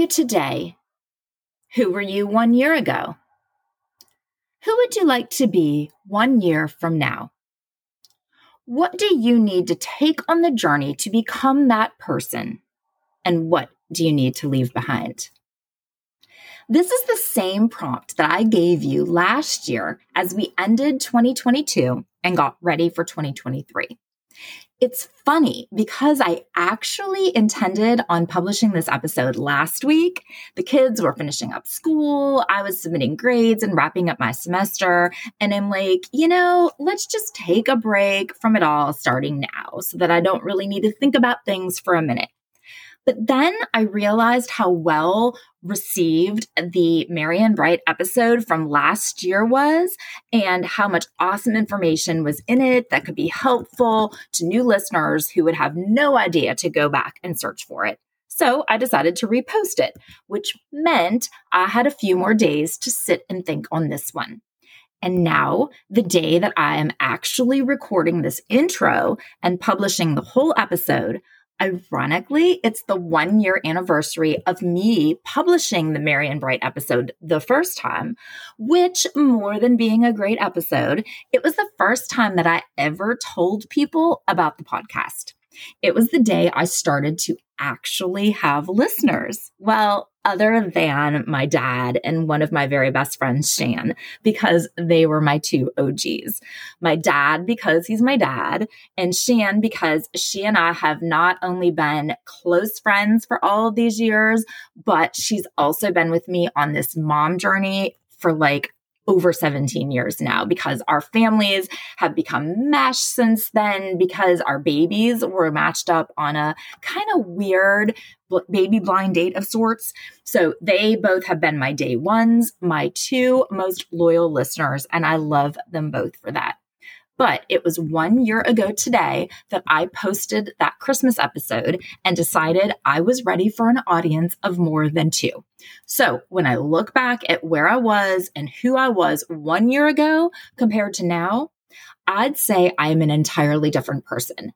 you today? Who were you one year ago? Who would you like to be one year from now? What do you need to take on the journey to become that person? And what do you need to leave behind? This is the same prompt that I gave you last year as we ended 2022 and got ready for 2023. It's funny because I actually intended on publishing this episode last week. The kids were finishing up school. I was submitting grades and wrapping up my semester. And I'm like, you know, let's just take a break from it all starting now so that I don't really need to think about things for a minute. But then I realized how well received the Merry and Bright episode from last year was and how much awesome information was in it that could be helpful to new listeners who would have no idea to go back and search for it. So I decided to repost it, which meant I had a few more days to sit and think on this one. And now, the day that I am actually recording this intro and publishing the whole episode, Ironically, it's the one year anniversary of me publishing the Merry and Bright episode the first time, which, more than being a great episode, it was the first time that I ever told people about the podcast. It was the day I started to actually have listeners. Well, other than my dad and one of my very best friends, Shan, because they were my two OGs. My dad, because he's my dad, and Shan, because she and I have not only been close friends for all of these years, but she's also been with me on this mom journey for like over 17 years now because our families have become meshed since then because our babies were matched up on a kind of weird baby blind date of sorts. So they both have been my day ones, my two most loyal listeners, and I love them both for that. But it was one year ago today that I posted that Christmas episode and decided I was ready for an audience of more than two. So when I look back at where I was and who I was one year ago compared to now, I'd say I am an entirely different person.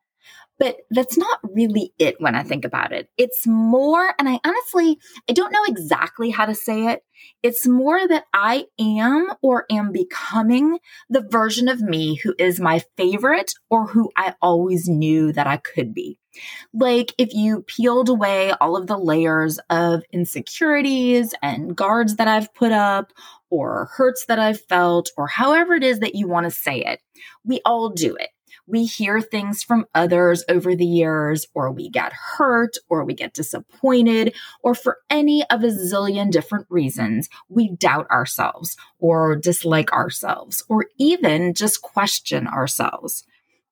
But that's not really it when I think about it. It's more, and I honestly, I don't know exactly how to say it. It's more that I am or am becoming the version of me who is my favorite or who I always knew that I could be. Like if you peeled away all of the layers of insecurities and guards that I've put up or hurts that I've felt or however it is that you want to say it, we all do it we hear things from others over the years, or we get hurt, or we get disappointed, or for any of a zillion different reasons, we doubt ourselves, or dislike ourselves, or even just question ourselves.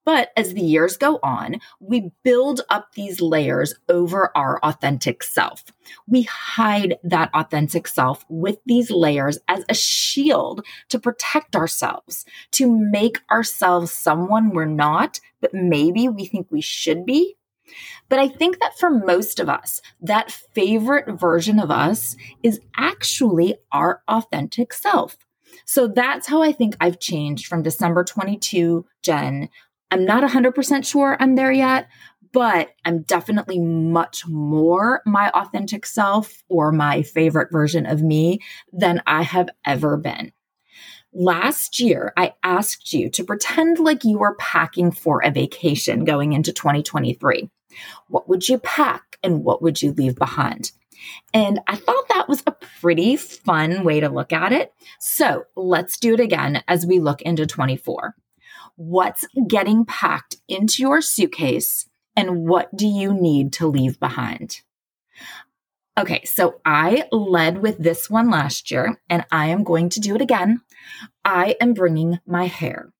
But as the mm-hmm. years go on, we build up these layers over our authentic self. We hide that authentic self with these layers as a shield to protect ourselves, to make ourselves someone we're not, but maybe we think we should be. But I think that for most of us, that favorite version of us is actually our authentic self. So that's how I think I've changed from December 22 Jen I'm not 100% sure I'm there yet, but I'm definitely much more my authentic self or my favorite version of me than I have ever been. Last year, I asked you to pretend like you were packing for a vacation going into 2023. What would you pack and what would you leave behind? And I thought that was a pretty fun way to look at it. So let's do it again as we look into 24 what's getting packed into your suitcase and what do you need to leave behind? Okay, so I led with this one last year and I am going to do it again. I am bringing my hair.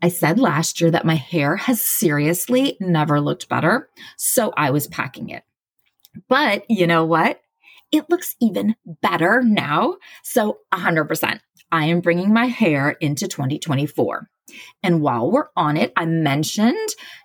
I said last year that my hair has seriously never looked better, so I was packing it. But you know what? It looks even better now. So 100%. I am bringing my hair into 2024. And while we're on it, I mentioned,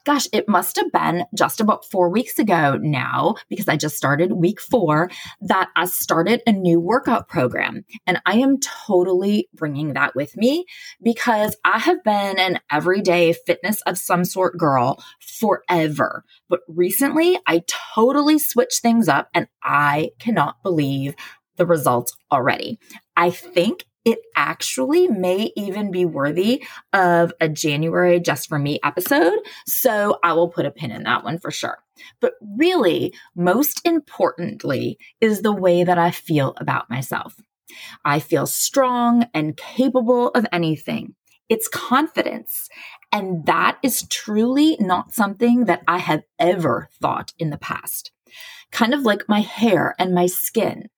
gosh, it must have been just about four weeks ago now, because I just started week four, that I started a new workout program. And I am totally bringing that with me because I have been an everyday fitness of some sort girl forever. But recently, I totally switched things up and I cannot believe the results already. I think it actually may even be worthy of a January Just For Me episode. So I will put a pin in that one for sure. But really, most importantly, is the way that I feel about myself. I feel strong and capable of anything. It's confidence. And that is truly not something that I have ever thought in the past. Kind of like my hair and my skin.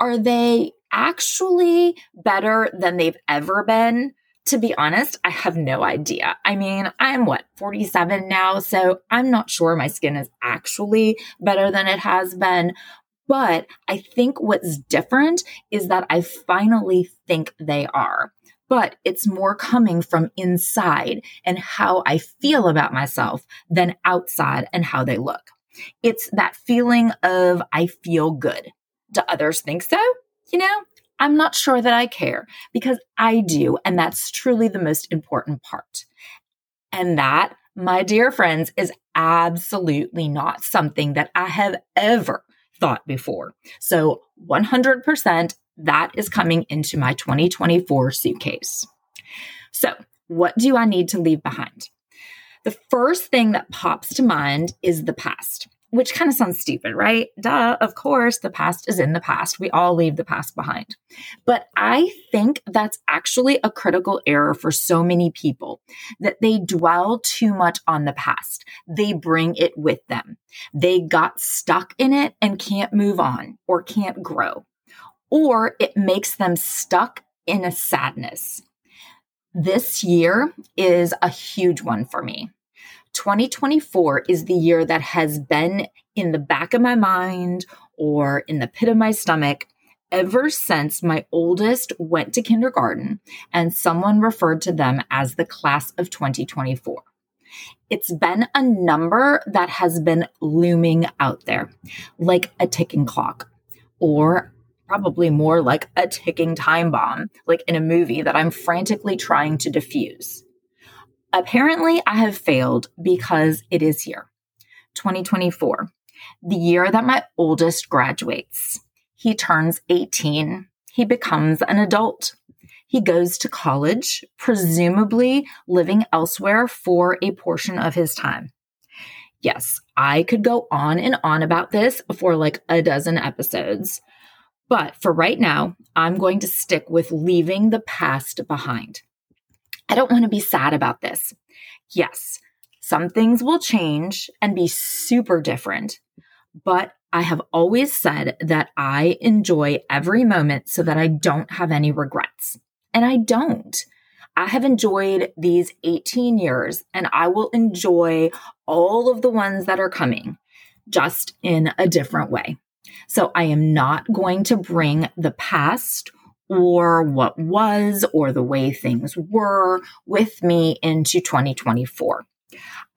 Are they actually better than they've ever been? To be honest, I have no idea. I mean, I'm what, 47 now, so I'm not sure my skin is actually better than it has been. But I think what's different is that I finally think they are. But it's more coming from inside and how I feel about myself than outside and how they look. It's that feeling of I feel good. Do others think so? You know, I'm not sure that I care because I do. And that's truly the most important part. And that, my dear friends, is absolutely not something that I have ever thought before. So 100% that is coming into my 2024 suitcase. So, what do I need to leave behind? The first thing that pops to mind is the past which kind of sounds stupid, right? Duh, of course, the past is in the past. We all leave the past behind. But I think that's actually a critical error for so many people that they dwell too much on the past. They bring it with them. They got stuck in it and can't move on or can't grow. Or it makes them stuck in a sadness. This year is a huge one for me. 2024 is the year that has been in the back of my mind or in the pit of my stomach ever since my oldest went to kindergarten and someone referred to them as the class of 2024. It's been a number that has been looming out there, like a ticking clock, or probably more like a ticking time bomb, like in a movie that I'm frantically trying to diffuse. Apparently, I have failed because it is here 2024, the year that my oldest graduates. He turns 18, he becomes an adult. He goes to college, presumably living elsewhere for a portion of his time. Yes, I could go on and on about this for like a dozen episodes. But for right now, I'm going to stick with leaving the past behind. I don't want to be sad about this. Yes, some things will change and be super different, but I have always said that I enjoy every moment so that I don't have any regrets. And I don't. I have enjoyed these 18 years and I will enjoy all of the ones that are coming just in a different way. So I am not going to bring the past or what was or the way things were with me into 2024.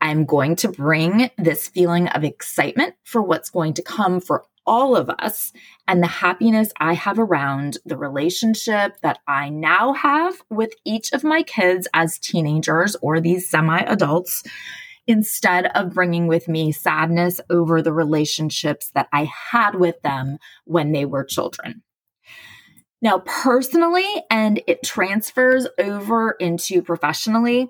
I'm going to bring this feeling of excitement for what's going to come for all of us and the happiness I have around the relationship that I now have with each of my kids as teenagers or these semi adults instead of bringing with me sadness over the relationships that I had with them when they were children. Now, personally, and it transfers over into professionally,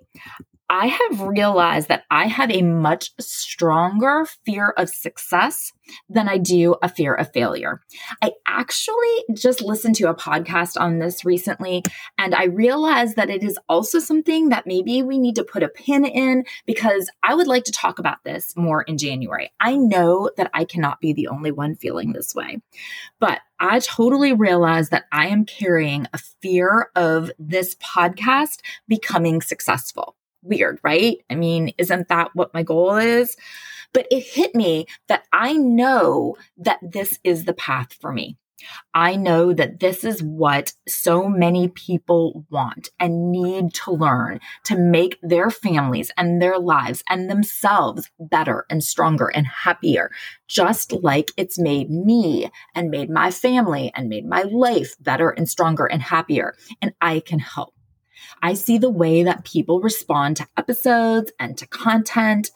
I have realized that I have a much stronger fear of success than I do a fear of failure. I actually just listened to a podcast on this recently, and I realized that it is also something that maybe we need to put a pin in because I would like to talk about this more in January. I know that I cannot be the only one feeling this way, but I totally realize that I am carrying a fear of this podcast becoming successful weird, right? I mean, isn't that what my goal is? But it hit me that I know that this is the path for me. I know that this is what so many people want and need to learn to make their families and their lives and themselves better and stronger and happier, just like it's made me and made my family and made my life better and stronger and happier. And I can help. I see the way that people respond to episodes and to content.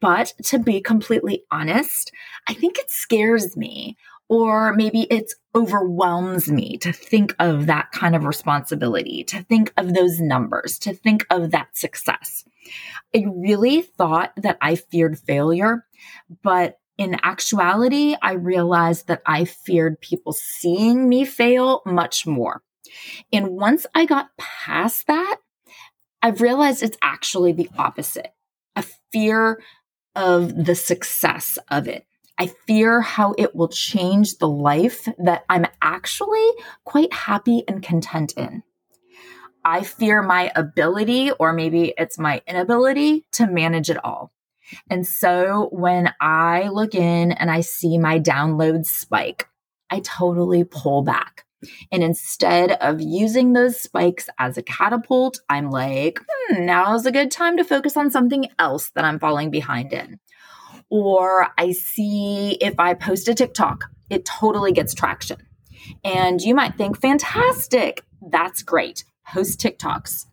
But to be completely honest, I think it scares me or maybe it overwhelms me to think of that kind of responsibility, to think of those numbers, to think of that success. I really thought that I feared failure, but in actuality, I realized that I feared people seeing me fail much more. And once I got past that, I've realized it's actually the opposite a fear of the success of it. I fear how it will change the life that I'm actually quite happy and content in. I fear my ability, or maybe it's my inability to manage it all. And so when I look in and I see my downloads spike, I totally pull back. And instead of using those spikes as a catapult, I'm like, hmm, now's a good time to focus on something else that I'm falling behind in or I see if I post a TikTok, it totally gets traction. And you might think, fantastic, that's great. Post TikToks.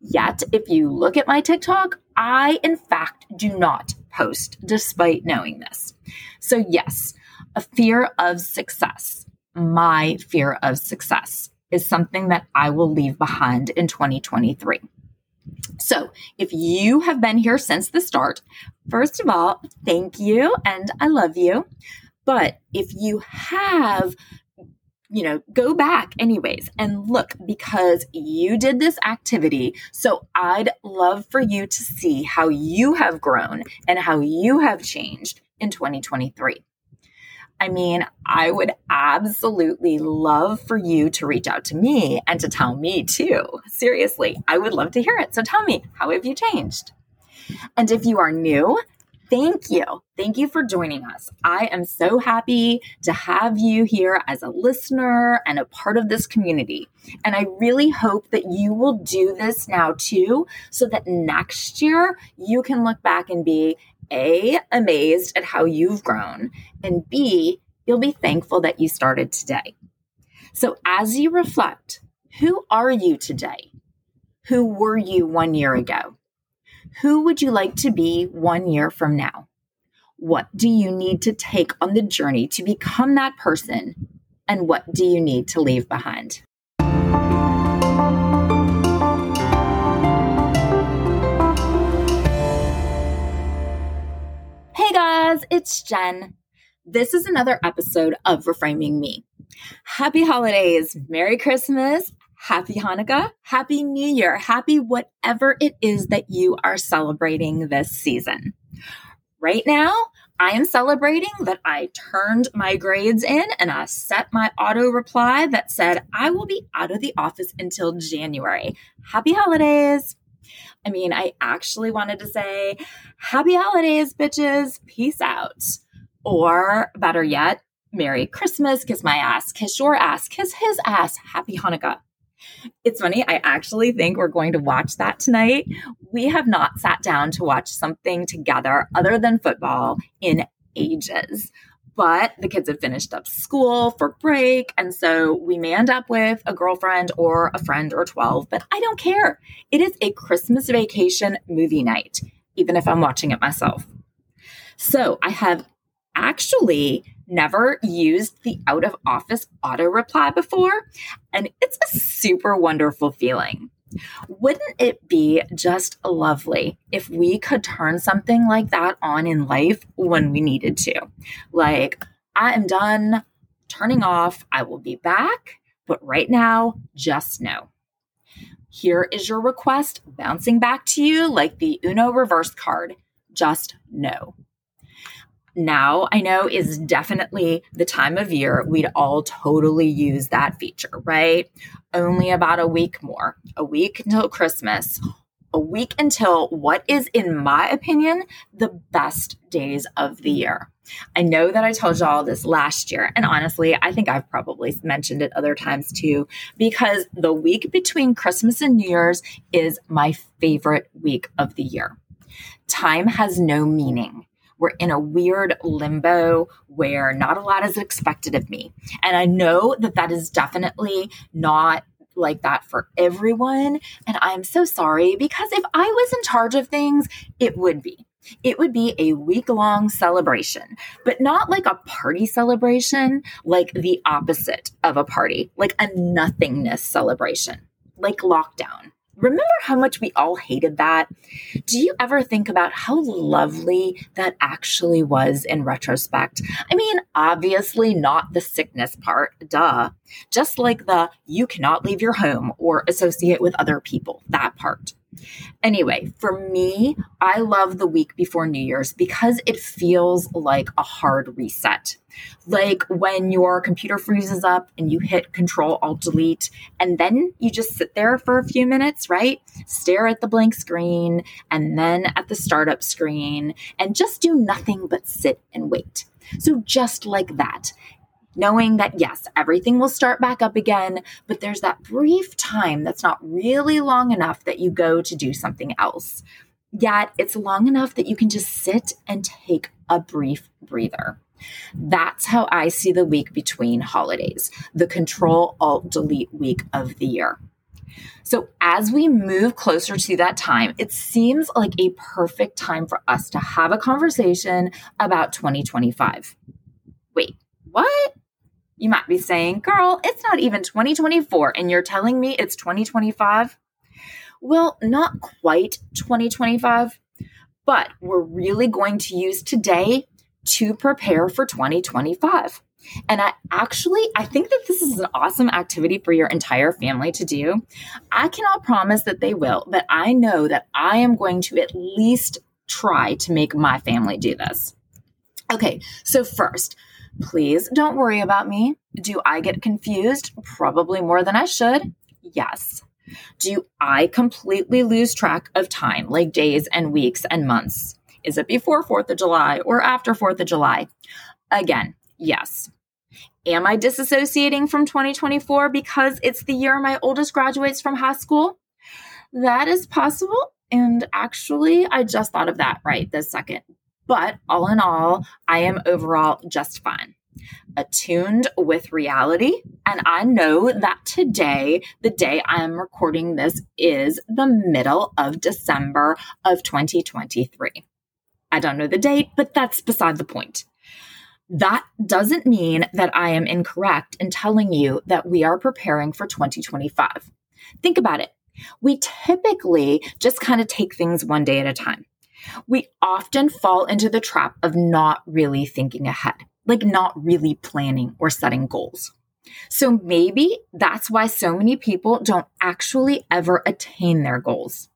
Yet, if you look at my TikTok, I in fact do not post despite knowing this. So, yes, a fear of success, my fear of success, is something that I will leave behind in 2023. So, if you have been here since the start, first of all, thank you and I love you. But if you have, you know, go back anyways and look because you did this activity. So, I'd love for you to see how you have grown and how you have changed in 2023. I mean, I would absolutely love for you to reach out to me and to tell me too. Seriously, I would love to hear it. So tell me, how have you changed? And if you are new, thank you. Thank you for joining us. I am so happy to have you here as a listener and a part of this community. And I really hope that you will do this now too, so that next year you can look back and be, a, amazed at how you've grown, and B, you'll be thankful that you started today. So as you reflect, who are you today? Who were you one year ago? Who would you like to be one year from now? What do you need to take on the journey to become that person? And what do you need to leave behind? Guys, it's Jen. This is another episode of Reframing Me. Happy holidays, Merry Christmas, Happy Hanukkah, Happy New Year, happy whatever it is that you are celebrating this season. Right now, I am celebrating that I turned my grades in and I set my auto reply that said I will be out of the office until January. Happy holidays! I mean, I actually wanted to say, Happy holidays, bitches. Peace out. Or better yet, Merry Christmas, kiss my ass, kiss your ass, kiss his ass, Happy Hanukkah. It's funny, I actually think we're going to watch that tonight. We have not sat down to watch something together other than football in ages but the kids have finished up school for break. And so we may end up with a girlfriend or a friend or 12, but I don't care. It is a Christmas vacation movie night, even if I'm watching it myself. So I have actually never used the out of office auto reply before, and it's a super wonderful feeling. Wouldn't it be just lovely if we could turn something like that on in life when we needed to? Like, I am done turning off, I will be back, but right now, just know. Here is your request bouncing back to you like the Uno reverse card. Just know now I know is definitely the time of year we'd all totally use that feature, right? Only about a week more, a week until Christmas. a week until what is, in my opinion, the best days of the year. I know that I told y'all this last year, and honestly, I think I've probably mentioned it other times too, because the week between Christmas and New Year's is my favorite week of the year. Time has no meaning. We're in a weird limbo where not a lot is expected of me. And I know that that is definitely not like that for everyone. And I'm so sorry because if I was in charge of things, it would be. It would be a week long celebration, but not like a party celebration, like the opposite of a party, like a nothingness celebration, like lockdown. Remember how much we all hated that? Do you ever think about how lovely that actually was in retrospect? I mean, obviously not the sickness part, duh. Just like the you cannot leave your home or associate with other people, that part. Anyway, for me, I love the week before New Year's because it feels like a hard reset. Like when your computer freezes up and you hit Control Alt Delete, and then you just sit there for a few minutes, right? Stare at the blank screen and then at the startup screen and just do nothing but sit and wait. So, just like that, knowing that yes, everything will start back up again, but there's that brief time that's not really long enough that you go to do something else. Yet it's long enough that you can just sit and take a brief breather. That's how I see the week between holidays, the control alt delete week of the year. So, as we move closer to that time, it seems like a perfect time for us to have a conversation about 2025. Wait, what? You might be saying, girl, it's not even 2024 and you're telling me it's 2025. Well, not quite 2025, but we're really going to use today to prepare for 2025. And I actually I think that this is an awesome activity for your entire family to do. I cannot promise that they will, but I know that I am going to at least try to make my family do this. Okay, so first, Please don't worry about me. Do I get confused? Probably more than I should. Yes. Do I completely lose track of time, like days and weeks and months? Is it before 4th of July or after 4th of July? Again, yes. Am I disassociating from 2024 because it's the year my oldest graduates from high school? That is possible. And actually, I just thought of that right this second. But all in all, I am overall just fine attuned with reality. And I know that today, the day I am recording this, is the middle of December of 2023. I don't know the date, but that's beside the point. That doesn't mean that I am incorrect in telling you that we are preparing for 2025. Think about it. We typically just kind of take things one day at a time we often fall into the trap of not really thinking ahead, like not really planning or setting goals. So maybe that's why so many people don't actually ever attain their goals.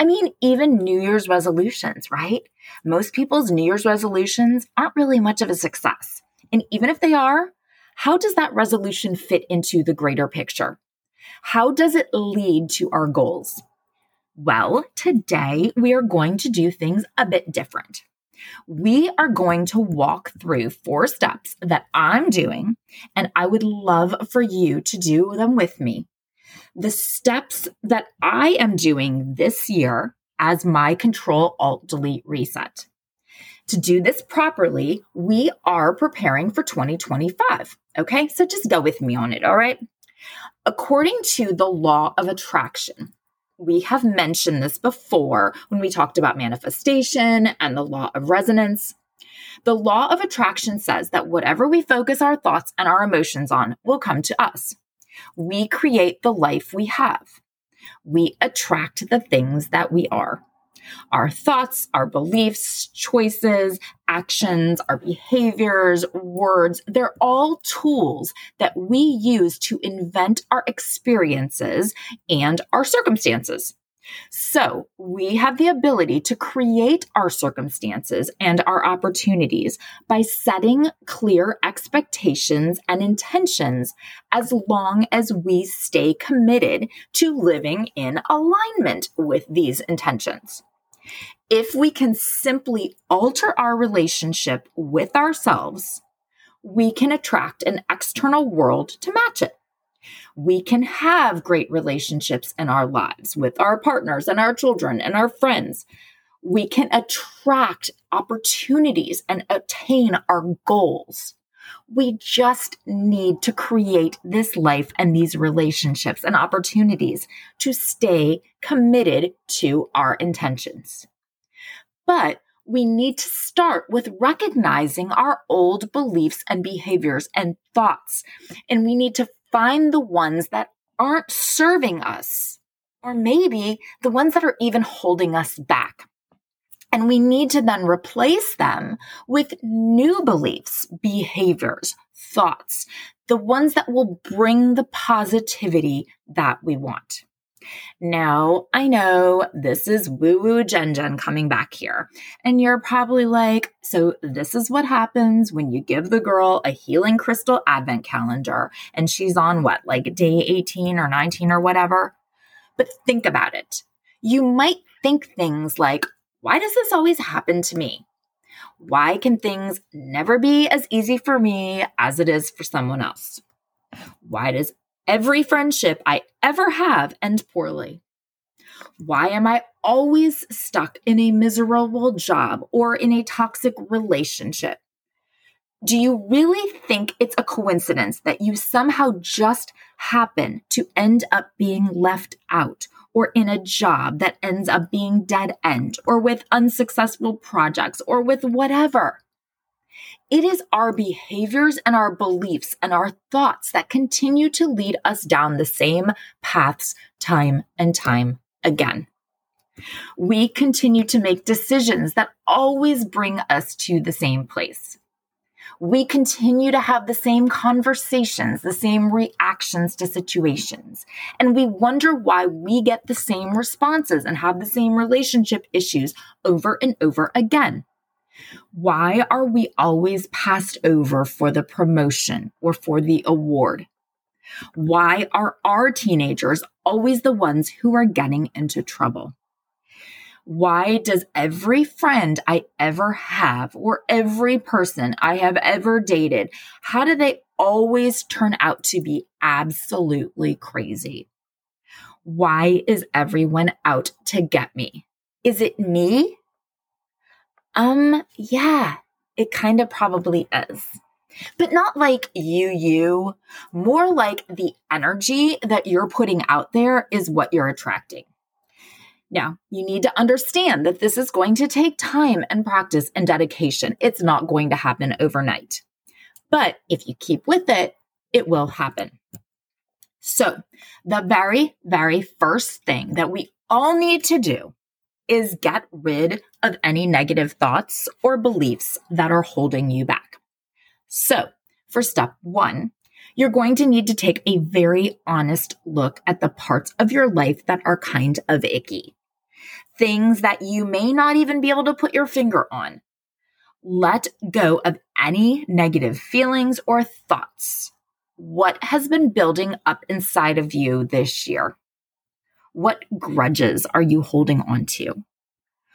I mean, even New Year's resolutions, right? Most people's New Year's resolutions aren't really much of a success. And even if they are, how does that resolution fit into the greater picture? How does it lead to our goals? Well, today we are going to do things a bit different. We are going to walk through four steps that I'm doing, and I would love for you to do them with me. The steps that I am doing this year as my control alt delete reset. To do this properly, we are preparing for 2025. Okay, so just go with me on it, all right? According to the law of attraction, we have mentioned this before when we talked about manifestation and the law of resonance. The law of attraction says that whatever we focus our thoughts and our emotions on will come to us. We create the life we have. We attract the things that we are. Our thoughts, our beliefs, choices, actions, our behaviors, words, they're all tools that we use to invent our experiences and our circumstances. So we have the ability to create our circumstances and our opportunities by setting clear expectations and intentions as long as we stay committed to living in alignment with these intentions. If we can simply alter our relationship with ourselves, we can attract an external world to match it we can have great relationships in our lives with our partners and our children and our friends. We can attract opportunities and attain our goals. We just need to create this life and these relationships and opportunities to stay committed to our intentions. But we need to start with recognizing our old beliefs and behaviors and thoughts. And we need to find the ones that aren't serving us, or maybe the ones that are even holding us back. And we need to then replace them with new beliefs, behaviors, thoughts, the ones that will bring the positivity that we want. Now, I know this is woo woo Jen Jen coming back here. And you're probably like, so this is what happens when you give the girl a healing crystal advent calendar and she's on what, like day 18 or 19 or whatever? But think about it. You might think things like, why does this always happen to me? Why can things never be as easy for me as it is for someone else? Why does every friendship I ever have end poorly? Why am I always stuck in a miserable job or in a toxic relationship? Do you really think it's a coincidence that you somehow just happen to end up being left out or in a job that ends up being dead end or with unsuccessful projects or with whatever? It is our behaviors and our beliefs and our thoughts that continue to lead us down the same paths time and time again. We continue to make decisions that always bring us to the same place. We continue to have the same conversations, the same reactions to situations, and we wonder why we get the same responses and have the same relationship issues over and over again. Why are we always passed over for the promotion or for the award? Why are our teenagers always the ones who are getting into trouble? Why does every friend I ever have or every person I have ever dated, how do they always turn out to be absolutely crazy? Why is everyone out to get me? Is it me? Um, yeah, it kind of probably is. But not like you, you, more like the energy that you're putting out there is what you're attracting. Now, you need to understand that this is going to take time and practice and dedication. It's not going to happen overnight. But if you keep with it, it will happen. So, the very, very first thing that we all need to do is get rid of any negative thoughts or beliefs that are holding you back. So, for step one, you're going to need to take a very honest look at the parts of your life that are kind of icky. Things that you may not even be able to put your finger on. Let go of any negative feelings or thoughts. What has been building up inside of you this year? What grudges are you holding on to?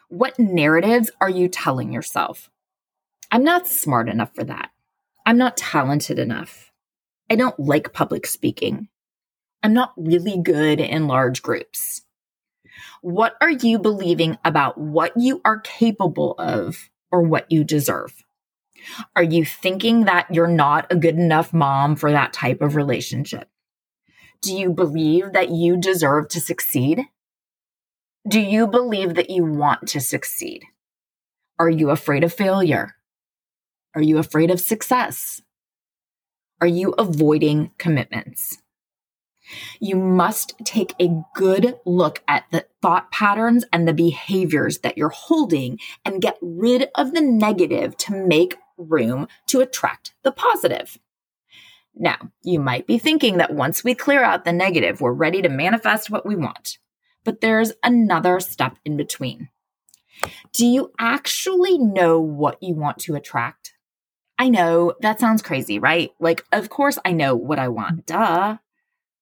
What narratives are you telling yourself? I'm not smart enough for that. I'm not talented enough. I don't like public speaking. I'm not really good in large groups. What are you believing about what you are capable of or what you deserve? Are you thinking that you're not a good enough mom for that type of relationship? Do you believe that you deserve to succeed? Do you believe that you want to succeed? Are you afraid of failure? Are you afraid of success? Are you avoiding commitments? You must take a good look at the thought patterns and the behaviors that you're holding and get rid of the negative to make room to attract the positive. Now, you might be thinking that once we clear out the negative, we're ready to manifest what we want. but there's another step in between. Do you actually know what you want to attract? I know that sounds crazy, right? Like, of course I know what I want, duh.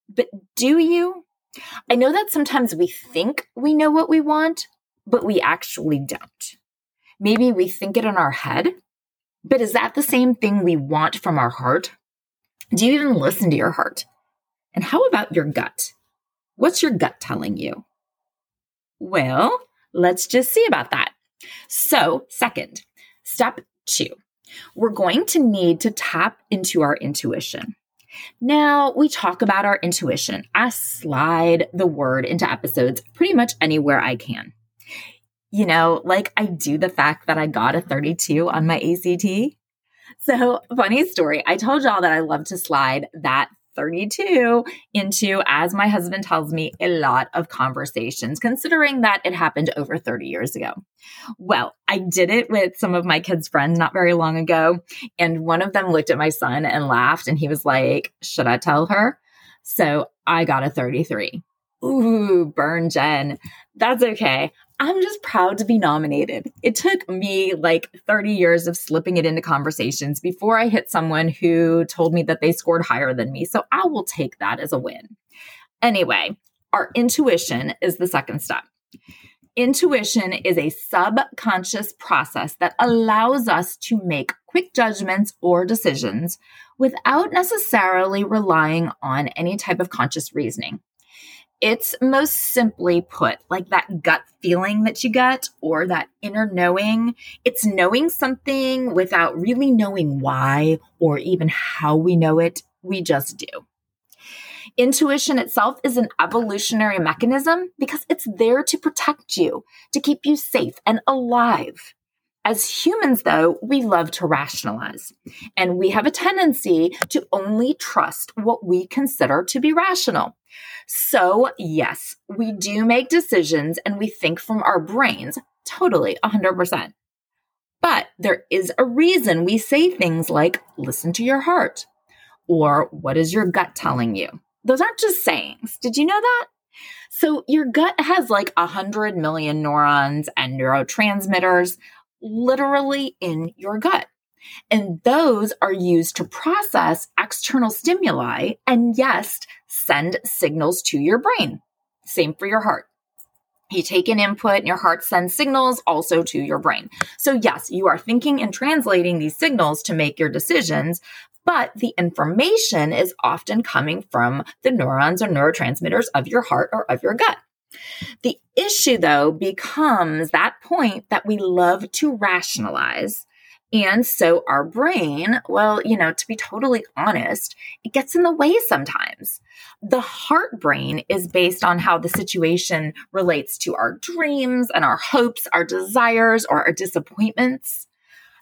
But do you? I know that sometimes we think we know what we want, but we actually don't. Maybe we think it in our head, but is that the same thing we want from our heart? Do you even listen to your heart? And how about your gut? What's your gut telling you? Well, let's just see about that. So, second, step two, we're going to need to tap into our intuition. Now, we talk about our intuition. I slide the word into episodes pretty much anywhere I can. You know, like I do the fact that I got a 32 on my ACT. So, funny story. I told y'all that I love to slide that 32 into, as my husband tells me, a lot of conversations, considering that it happened over 30 years ago. Well, I did it with some of my kids' friends not very long ago. And one of them looked at my son and laughed, and he was like, Should I tell her? So I got a 33. Ooh, burn Jen. That's okay. I'm just proud to be nominated. It took me like 30 years of slipping it into conversations before I hit someone who told me that they scored higher than me. So I will take that as a win. Anyway, our intuition is the second step. Intuition is a subconscious process that allows us to make quick judgments or decisions without necessarily relying on any type of conscious reasoning. It's most simply put like that gut feeling that you get or that inner knowing. It's knowing something without really knowing why or even how we know it. We just do. Intuition itself is an evolutionary mechanism because it's there to protect you, to keep you safe and alive. As humans, though, we love to rationalize, and we have a tendency to only trust what we consider to be rational. So, yes, we do make decisions and we think from our brains, totally 100%. But there is a reason we say things like, listen to your heart, or what is your gut telling you? Those aren't just sayings. Did you know that? So, your gut has like 100 million neurons and neurotransmitters literally in your gut. And those are used to process external stimuli and, yes, send signals to your brain. Same for your heart. You take an input and your heart sends signals also to your brain. So, yes, you are thinking and translating these signals to make your decisions, but the information is often coming from the neurons or neurotransmitters of your heart or of your gut. The issue, though, becomes that point that we love to rationalize. And so our brain, well, you know, to be totally honest, it gets in the way sometimes. The heart brain is based on how the situation relates to our dreams and our hopes, our desires, or our disappointments.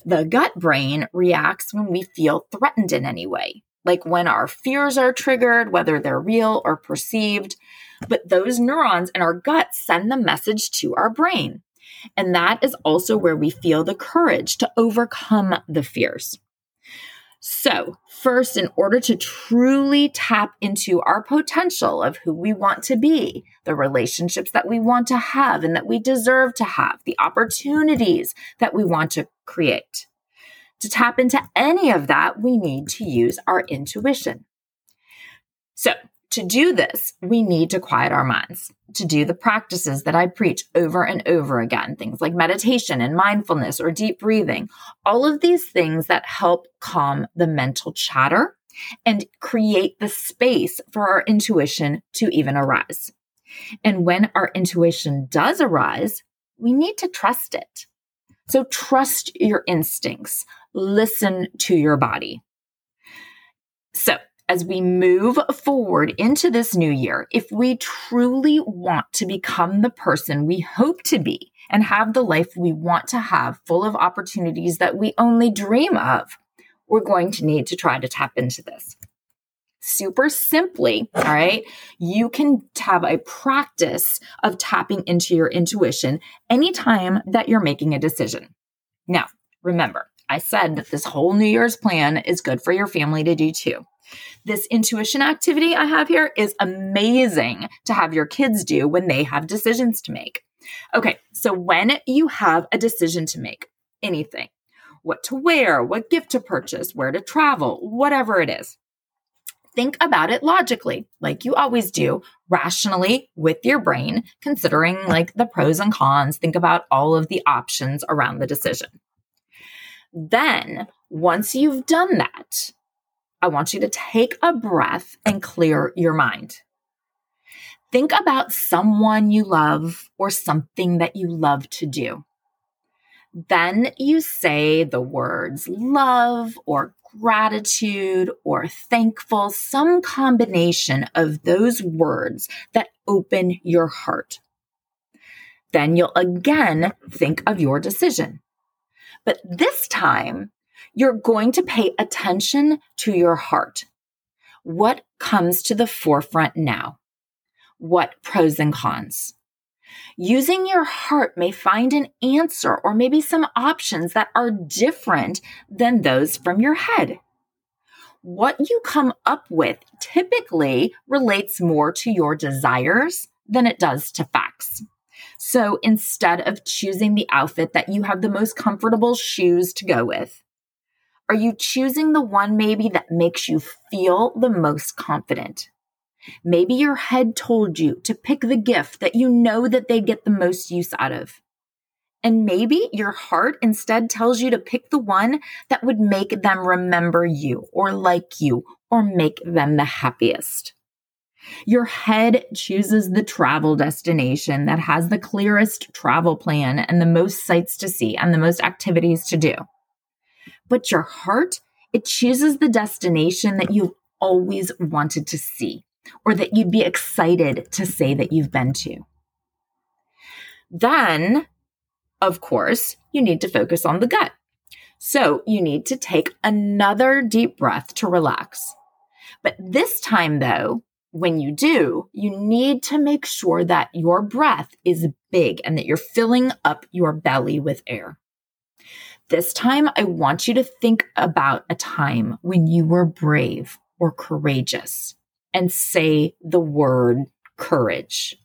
The gut brain reacts when we feel threatened in any way, like when our fears are triggered, whether they're real or perceived. But those neurons in our gut send the message to our brain. And that is also where we feel the courage to overcome the fears. So, first, in order to truly tap into our potential of who we want to be, the relationships that we want to have and that we deserve to have, the opportunities that we want to create, to tap into any of that, we need to use our intuition. So, to do this, we need to quiet our minds, to do the practices that I preach over and over again, things like meditation and mindfulness or deep breathing, all of these things that help calm the mental chatter and create the space for our intuition to even arise. And when our intuition does arise, we need to trust it. So trust your instincts, listen to your body. So as we move forward into this new year, if we truly want to become the person we hope to be and have the life we want to have full of opportunities that we only dream of, we're going to need to try to tap into this. Super simply, all right, you can have a practice of tapping into your intuition anytime that you're making a decision. Now, remember, I said that this whole New Year's plan is good for your family to do too. This intuition activity I have here is amazing to have your kids do when they have decisions to make. Okay, so when you have a decision to make, anything, what to wear, what gift to purchase, where to travel, whatever it is, think about it logically, like you always do, rationally with your brain, considering like the pros and cons. Think about all of the options around the decision. Then, once you've done that, I want you to take a breath and clear your mind. Think about someone you love or something that you love to do. Then you say the words love or gratitude or thankful, some combination of those words that open your heart. Then you'll again think of your decision. But this time, you're going to pay attention to your heart. What comes to the forefront now? What pros and cons? Using your heart may find an answer or maybe some options that are different than those from your head. What you come up with typically relates more to your desires than it does to facts. So instead of choosing the outfit that you have the most comfortable shoes to go with, are you choosing the one maybe that makes you feel the most confident? Maybe your head told you to pick the gift that you know that they get the most use out of. And maybe your heart instead tells you to pick the one that would make them remember you or like you or make them the happiest. Your head chooses the travel destination that has the clearest travel plan and the most sights to see and the most activities to do. But your heart, it chooses the destination that you've always wanted to see or that you'd be excited to say that you've been to. Then, of course, you need to focus on the gut. So you need to take another deep breath to relax. But this time, though, when you do, you need to make sure that your breath is big and that you're filling up your belly with air. This time, I want you to think about a time when you were brave or courageous and say the word courage.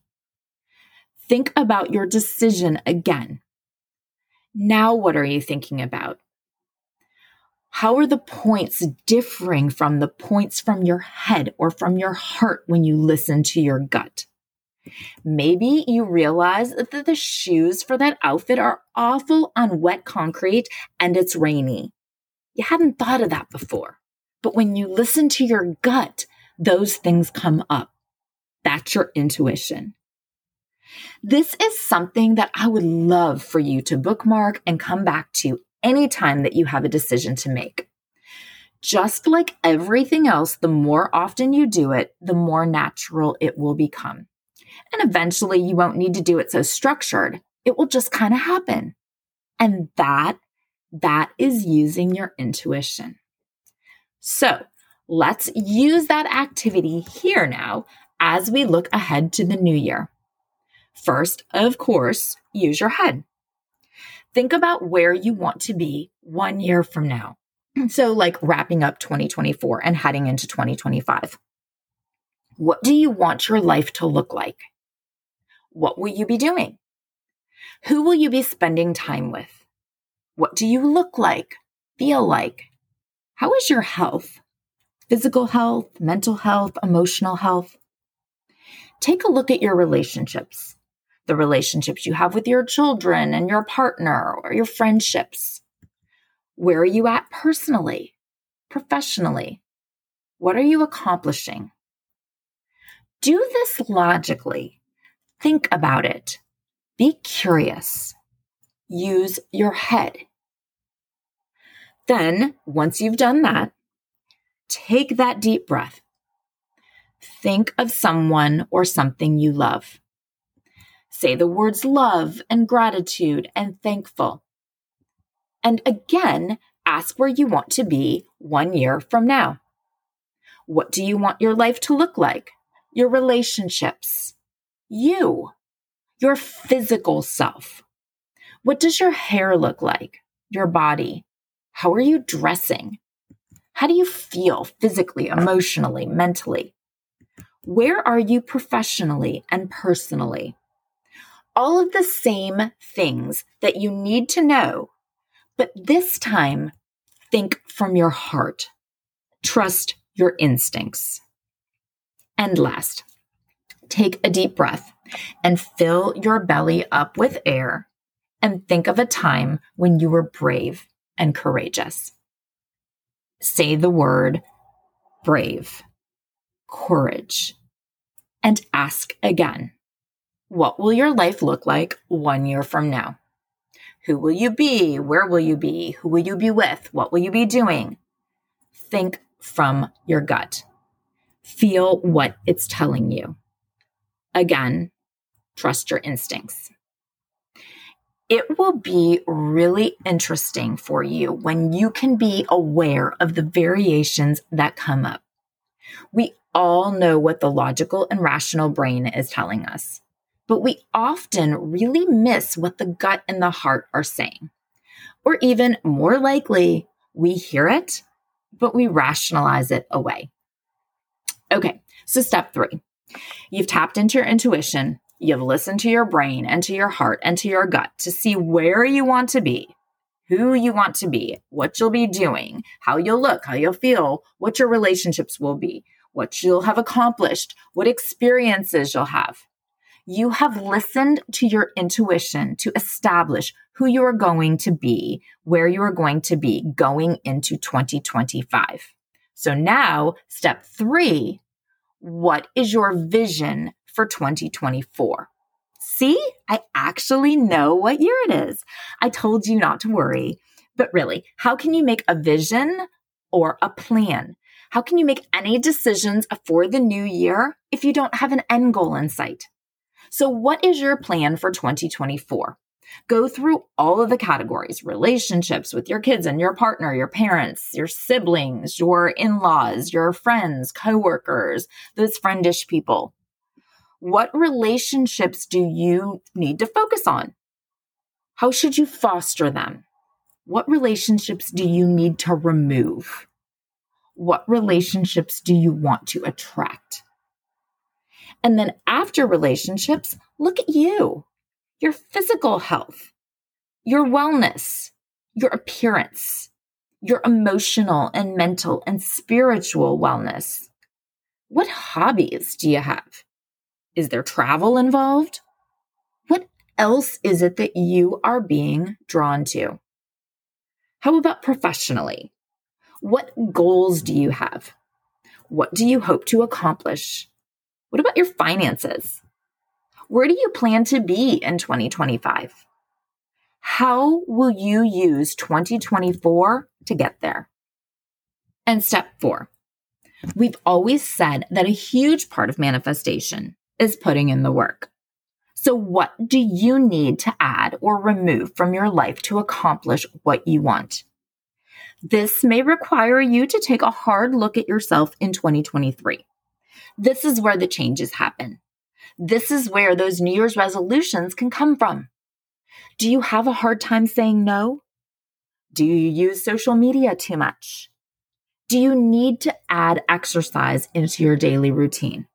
Think about your decision again. Now, what are you thinking about? How are the points differing from the points from your head or from your heart when you listen to your gut? Maybe you realize that the shoes for that outfit are awful on wet concrete and it's rainy. You hadn't thought of that before. But when you listen to your gut, those things come up. That's your intuition. This is something that I would love for you to bookmark and come back to anytime that you have a decision to make. Just like everything else, the more often you do it, the more natural it will become. And eventually you won't need to do it so structured. It will just kind of happen. And that, that is using your intuition. So Let's use that activity here now as we look ahead to the new year. First, of course, use your head. Think about where you want to be one year from now. Mm. So, like wrapping up 2024 and heading into 2025. What do you want your life to look like? What will you be doing? Who will you be spending time with? What do you look like, feel like? How is your health? physical health, mental health, emotional health. Take a look at your relationships, the relationships you have with your children and your partner or your friendships. Where are you at personally, professionally? What are you accomplishing? Do this logically. Think about it. Be curious. Use your head. Then, once you've done that, Take that deep breath. Think of someone or something you love. Say the words love and gratitude and thankful. And again, ask where you want to be one year from now. What do you want your life to look like? Your relationships, you, your physical self. What does your hair look like? Your body, How are you dressing? How do you feel physically, emotionally, mentally? Where are you professionally and personally? All of the same things that you need to know, but this time, think from your heart. Trust your instincts. And last, take a deep breath and fill your belly up with air and think of a time when you were brave and courageous. Say the word brave, courage, and ask again What will your life look like one year from now? Who will you be? Where will you be? Who will you be with? What will you be doing? Think from your gut. Feel what it's telling you. Again, trust your instincts. It will be really interesting for you when you can be aware of the variations that come up. We all know what the logical and rational brain is telling us, but we often really miss what the gut and the heart are saying. Or even more likely, we hear it, but we rationalize it away. Okay, so step three you've tapped into your intuition, you've listened to your brain and to your heart and to your gut to see where you want to be, who you want to be, what you'll be doing, how you'll look, how you'll feel, what your relationships will be, what you'll have accomplished, what experiences you'll have. You have listened to your intuition to establish who you are going to be, where you are going to be going into 2025. So now, step three what is your vision for 2024? See, I actually know what year it is. I told you not to worry. But really, how can you make a vision or a plan? How can you make any decisions for the new year if you don't have an end goal in sight? So, what is your plan for 2024? Go through all of the categories relationships with your kids and your partner, your parents, your siblings, your in laws, your friends, coworkers, those friendish people. What relationships do you need to focus on? How should you foster them? What relationships do you need to remove? What relationships do you want to attract? And then after relationships, look at you your physical health, your wellness, your appearance, your emotional and mental and spiritual wellness. What hobbies do you have? Is there travel involved? What else is it that you are being drawn to? How about professionally? What goals do you have? What do you hope to accomplish? What about your finances? Where do you plan to be in 2025? How will you use 2024 to get there? And step four, we've always said that a huge part of manifestation is putting in the work. So, what do you need to add or remove from your life to accomplish what you want? This may require you to take a hard look at yourself in 2023. This is where the changes happen. This is where those New Year's resolutions can come from. Do you have a hard time saying no? Do you use social media too much? Do you need to add exercise into your daily routine?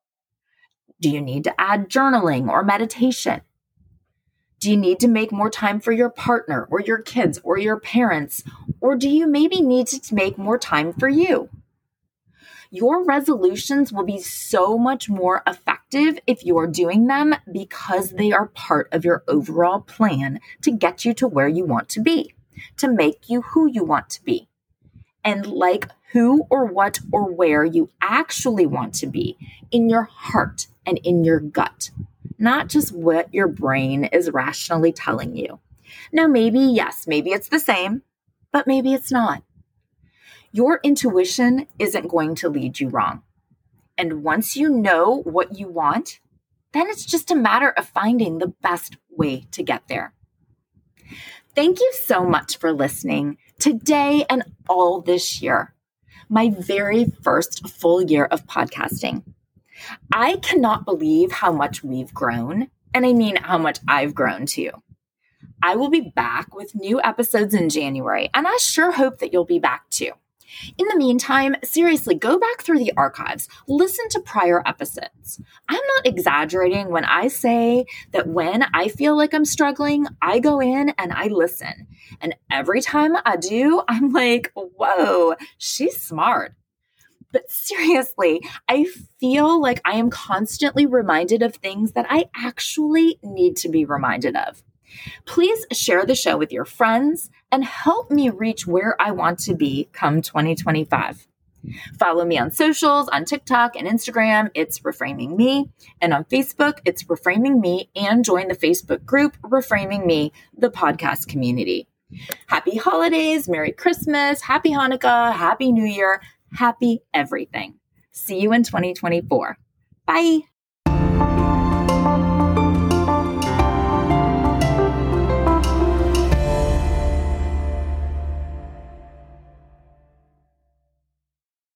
Do you need to add journaling or meditation? Do you need to make more time for your partner or your kids or your parents? Or do you maybe need to make more time for you? Your resolutions will be so much more effective if you're doing them because they are part of your overall plan to get you to where you want to be, to make you who you want to be. And like who or what or where you actually want to be in your heart and in your gut, not just what your brain is rationally telling you. Now, maybe, yes, maybe it's the same, but maybe it's not your intuition isn't going to lead you wrong. And once you know what you want, then it's just a matter of finding the best way to get there. Thank you so much for listening today and all this year, my very first full year of podcasting. I cannot believe how much we've grown, and I mean how much I've grown too. I will be back with new episodes in January, and I sure hope that you'll be back too. In the meantime, seriously, go back through the archives, listen to prior episodes. I'm not exaggerating when I say that when I feel like I'm struggling, I go in and I listen. And every time I do, I'm like, whoa, she's smart. But seriously, I feel like I am constantly reminded of things that I actually need to be reminded of. Please share the show with your friends and help me reach where I want to be come 2025. Follow me on socials, on TikTok and Instagram, it's Reframing Me. And on Facebook, it's Reframing Me. And join the Facebook group, Reframing Me, the podcast community. Happy holidays, Merry Christmas, Happy Hanukkah, Happy New Year, Happy everything. See you in 2024. Bye.